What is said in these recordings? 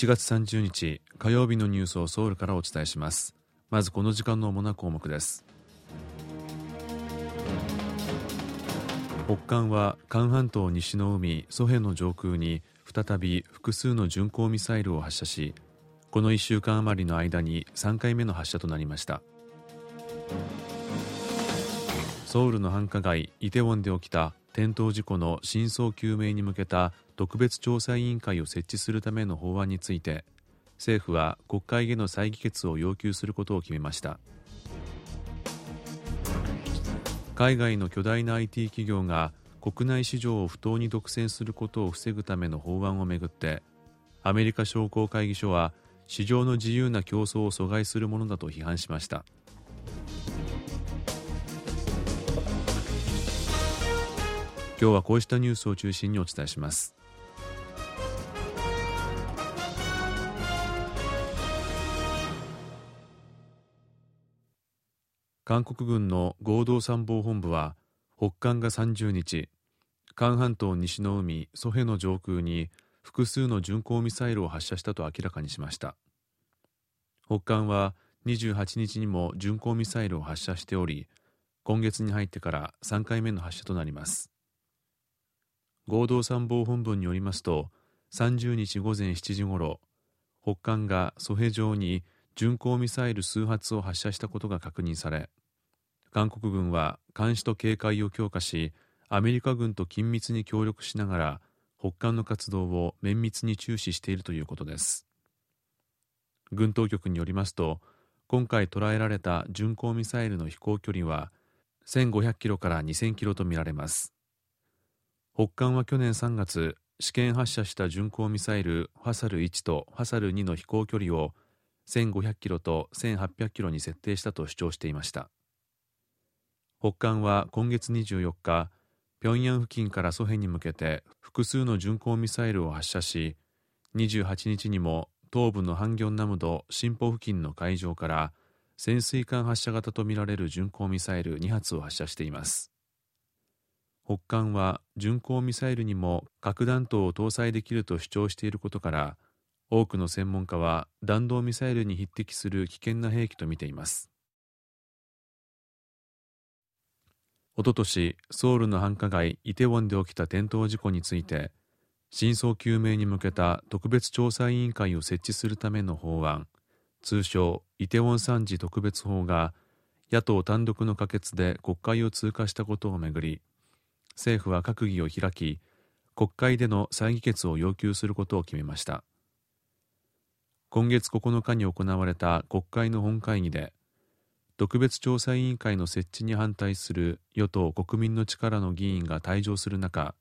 1月30日火曜日のニュースをソウルからお伝えします。まずこの時間の主な項目です。北韓は韓半島西の海ソヘの上空に再び複数の巡航ミサイルを発射しこの1週間余りの間に3回目の発射となりました。ソウルの繁華街イテウォンで起きた転倒事故の真相究明に向けた特別調査委員会を設置するための法案について政府は国会への再議決を要求することを決めました。海外の巨大な IT 企業が国内市場を不当に独占することを防ぐための法案をめぐってアメリカ商工会議所は市場の自由な競争を阻害するものだと批判しました。今日はこうしたニュースを中心にお伝えします。韓国軍の合同参謀本部は北韓が30日韓半島西の海ソヘの上空に複数の巡航ミサイルを発射したと明らかにしました。北韓は28日にも巡航ミサイルを発射しており今月に入ってから3回目の発射となります。合同参謀本部によりますと30日午前7時ごろ北韓がソヘ上に巡航ミサイル数発を発射したことが確認され韓国軍は監視と警戒を強化しアメリカ軍と緊密に協力しながら北韓の活動を綿密に注視しているということです。軍当局によりますと今回捉えられた巡航ミサイルの飛行距離は1500キロから2000キロとみられます。北韓は去年3月試験発射した巡航ミサイルファサル1とファサル2の飛行距離を1500キロと1800キロに設定したと主張していました。北韓は今月24日平壌付近からソヘに向けて複数の巡航ミサイルを発射し28日にも東部のハンギョンナムド新浦付近の海上から潜水艦発射型とみられる巡航ミサイル2発を発射しています。北韓は巡航ミサイルにも核弾頭を搭載できると主張していることから多くの専門家は弾道ミサイルに匹敵する危険な兵器とみています。おととしソウルの繁華街イテウォンで起きた転倒事故について真相究明に向けた特別調査委員会を設置するための法案通称イテウォン惨事特別法が野党単独の可決で国会を通過したことをめぐり政府は閣議を開き国会での再議決を要求することを決めました。今月9日に行われた国会の本会議で特別調査委員会の設置に反対する与党国民の力の議員が退場する中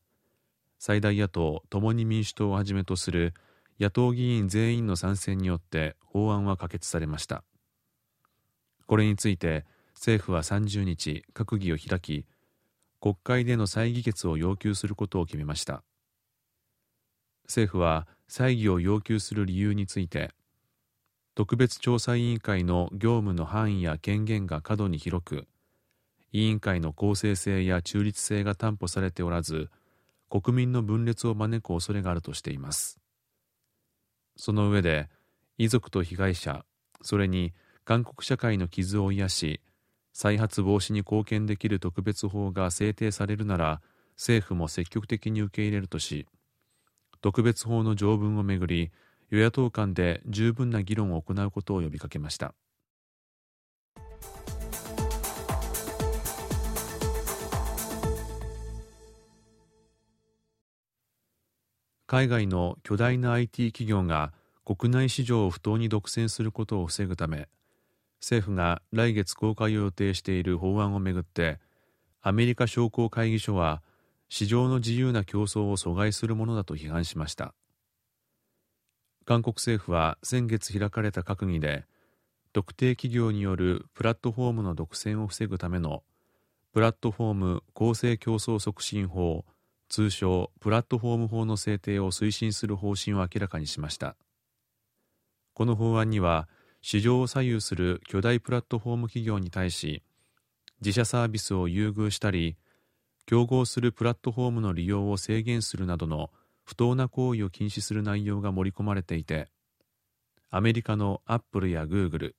最大野党共に民主党をはじめとする野党議員全員の賛成によって法案は可決されました。これについて政府は30日閣議を開き国会での再議決を要求することを決めました。政府は再議を要求する理由について特別調査委員会の業務の範囲や権限が過度に広く委員会の公正性や中立性が担保されておらず国民の分裂を招く恐れがあるとしています。その上で遺族と被害者それに韓国社会の傷を癒し再発防止に貢献できる特別法が制定されるなら政府も積極的に受け入れるとし特別法の条文をめぐり与野党間で十分な議論を行うことを呼びかけました。海外の巨大な IT 企業が国内市場を不当に独占することを防ぐため政府が来月公開を予定している法案をめぐってアメリカ商工会議所は市場の自由な競争を阻害するものだと批判しました。韓国政府は先月開かれた閣議で特定企業によるプラットフォームの独占を防ぐためのプラットフォーム公正競争促進法通称プラットフォーム法の制定を推進する方針を明らかにしました。この法案には市場を左右する巨大プラットフォーム企業に対し自社サービスを優遇したり競合するプラットフォームの利用を制限するなどの不当な行為を禁止する内容が盛り込まれていてアメリカのアップルやグーグル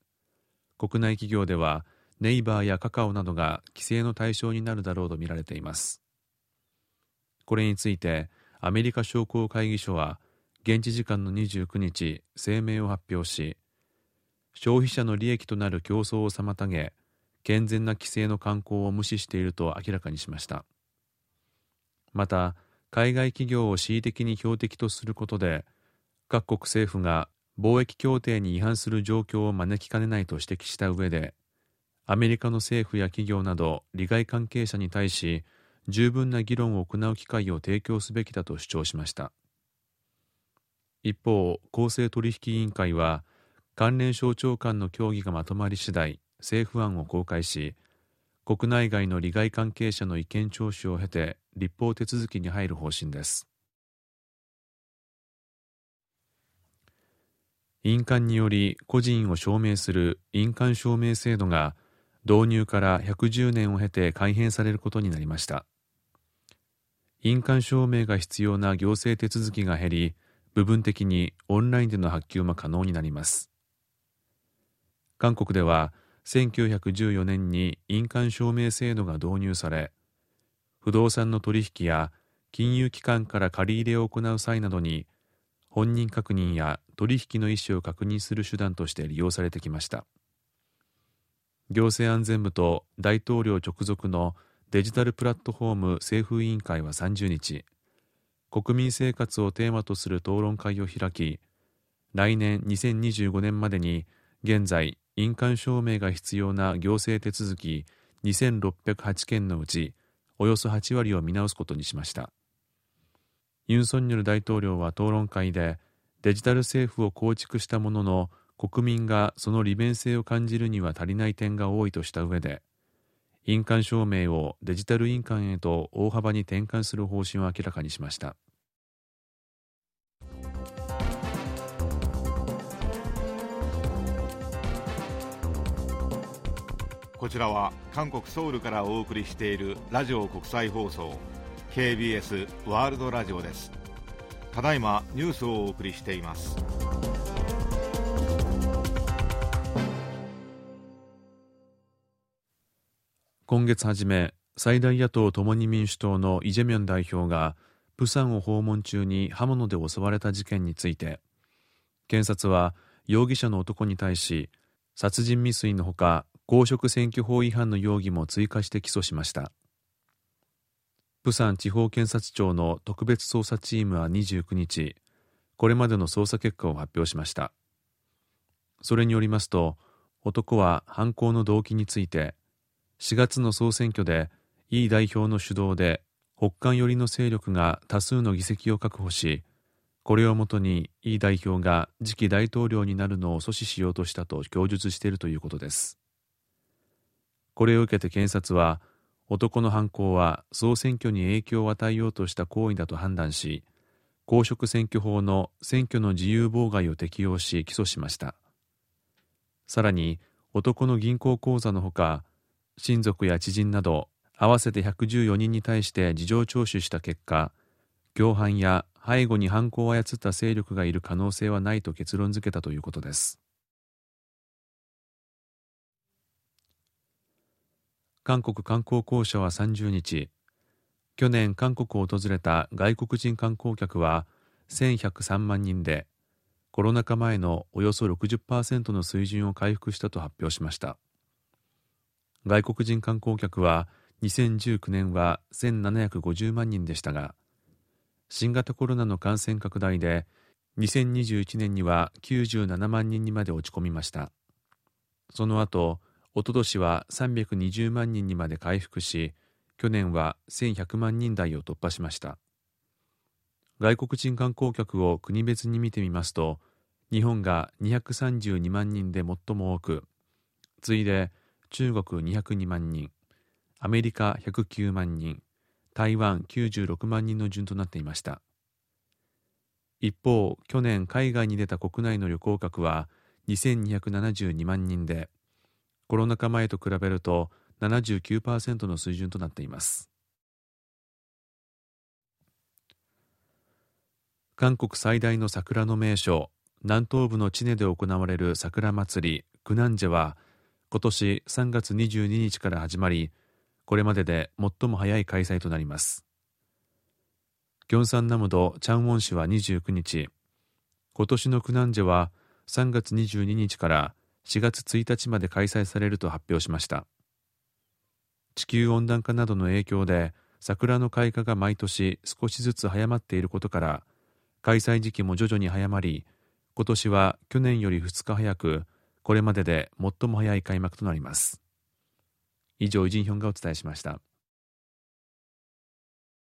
国内企業ではネイバーやカカオなどが規制の対象になるだろうとみられています。これについてアメリカ商工会議所は現地時間の29日声明を発表し消費者の利益となる競争を妨げ健全な規制の慣行を無視していると明らかにしました。また海外企業を恣意的に標的とすることで各国政府が貿易協定に違反する状況を招きかねないと指摘した上でアメリカの政府や企業など利害関係者に対し十分な議論を行う機会を提供すべきだと主張しました。一方公正取引委員会は関連省庁間の協議がまとまり次第政府案を公開し国内外の利害関係者の意見聴取を経て立法手続きに入る方針です。印鑑により個人を証明する印鑑証明制度が導入から110年を経て改変されることになりました。印鑑証明が必要な行政手続きが減り部分的にオンラインでの発給も可能になります。韓国では1914年に印鑑証明制度が導入され不動産の取引や金融機関から借り入れを行う際などに本人確認や取引の意思を確認する手段として利用されてきました。行政安全部と大統領直属のデジタルプラットフォーム政府委員会は30日国民生活をテーマとする討論会を開き来年2025年までに現在印鑑証明が必要な行政手続き2608件のうちおよそ8割を見直すことにしました。ユン・ソンニョル大統領は討論会でデジタル政府を構築したものの国民がその利便性を感じるには足りない点が多いとした上で印鑑証明をデジタル印鑑へと大幅に転換する方針を明らかにしました。こちらは韓国ソウルからお送りしているラジオ国際放送 KBS ワールドラジオです。ただいまニュースをお送りしています。今月初め最大野党共に民主党のイ・ジェミョン代表がプサンを訪問中に刃物で襲われた事件について検察は容疑者の男に対し殺人未遂のほか公職選挙法違反の容疑も追加して起訴しました。プサン地方検察庁の特別捜査チームは29日これまでの捜査結果を発表しました。それによりますと男は犯行の動機について4月の総選挙でイ代表の主導で北韓寄りの勢力が多数の議席を確保しこれをもとにイ代表が次期大統領になるのを阻止しようとしたと供述しているということです。これを受けて検察は男の犯行は総選挙に影響を与えようとした行為だと判断し公職選挙法の選挙の自由妨害を適用し起訴しました。さらに男の銀行口座のほか親族や知人など合わせて114人に対して事情聴取した結果共犯や背後に犯行を操った勢力がいる可能性はないと結論付けたということです。韓国観光公社は30日。去年韓国を訪れた外国人観光客は1103万人でコロナ禍前のおよそ60%の水準を回復したと発表しました。外国人観光客は2019年は1750万人でしたが新型コロナの感染拡大で2021年には97万人にまで落ち込みました。その後おととしは320万人にまで回復し去年は1100万人台を突破しました。外国人観光客を国別に見てみますと日本が232万人で最も多く次いで中国202万人アメリカ109万人台湾96万人の順となっていました。一方去年海外に出た国内の旅行客は2272万人でコロナ禍前と比べると79%の水準となっています。韓国最大の桜の名所南東部の地根で行われる桜祭りクナンジェは今年3月22日から始まりこれまでで最も早い開催となります。ギョンサンナムドチャンウォン市は29日。今年のクナンジェは3月22日から4月1日まで開催されると発表しました。地球温暖化などの影響で桜の開花が毎年少しずつ早まっていることから開催時期も徐々に早まり今年は去年より2日早くこれまでで最も早い開幕となります。以上イジンヒョンがお伝えしました。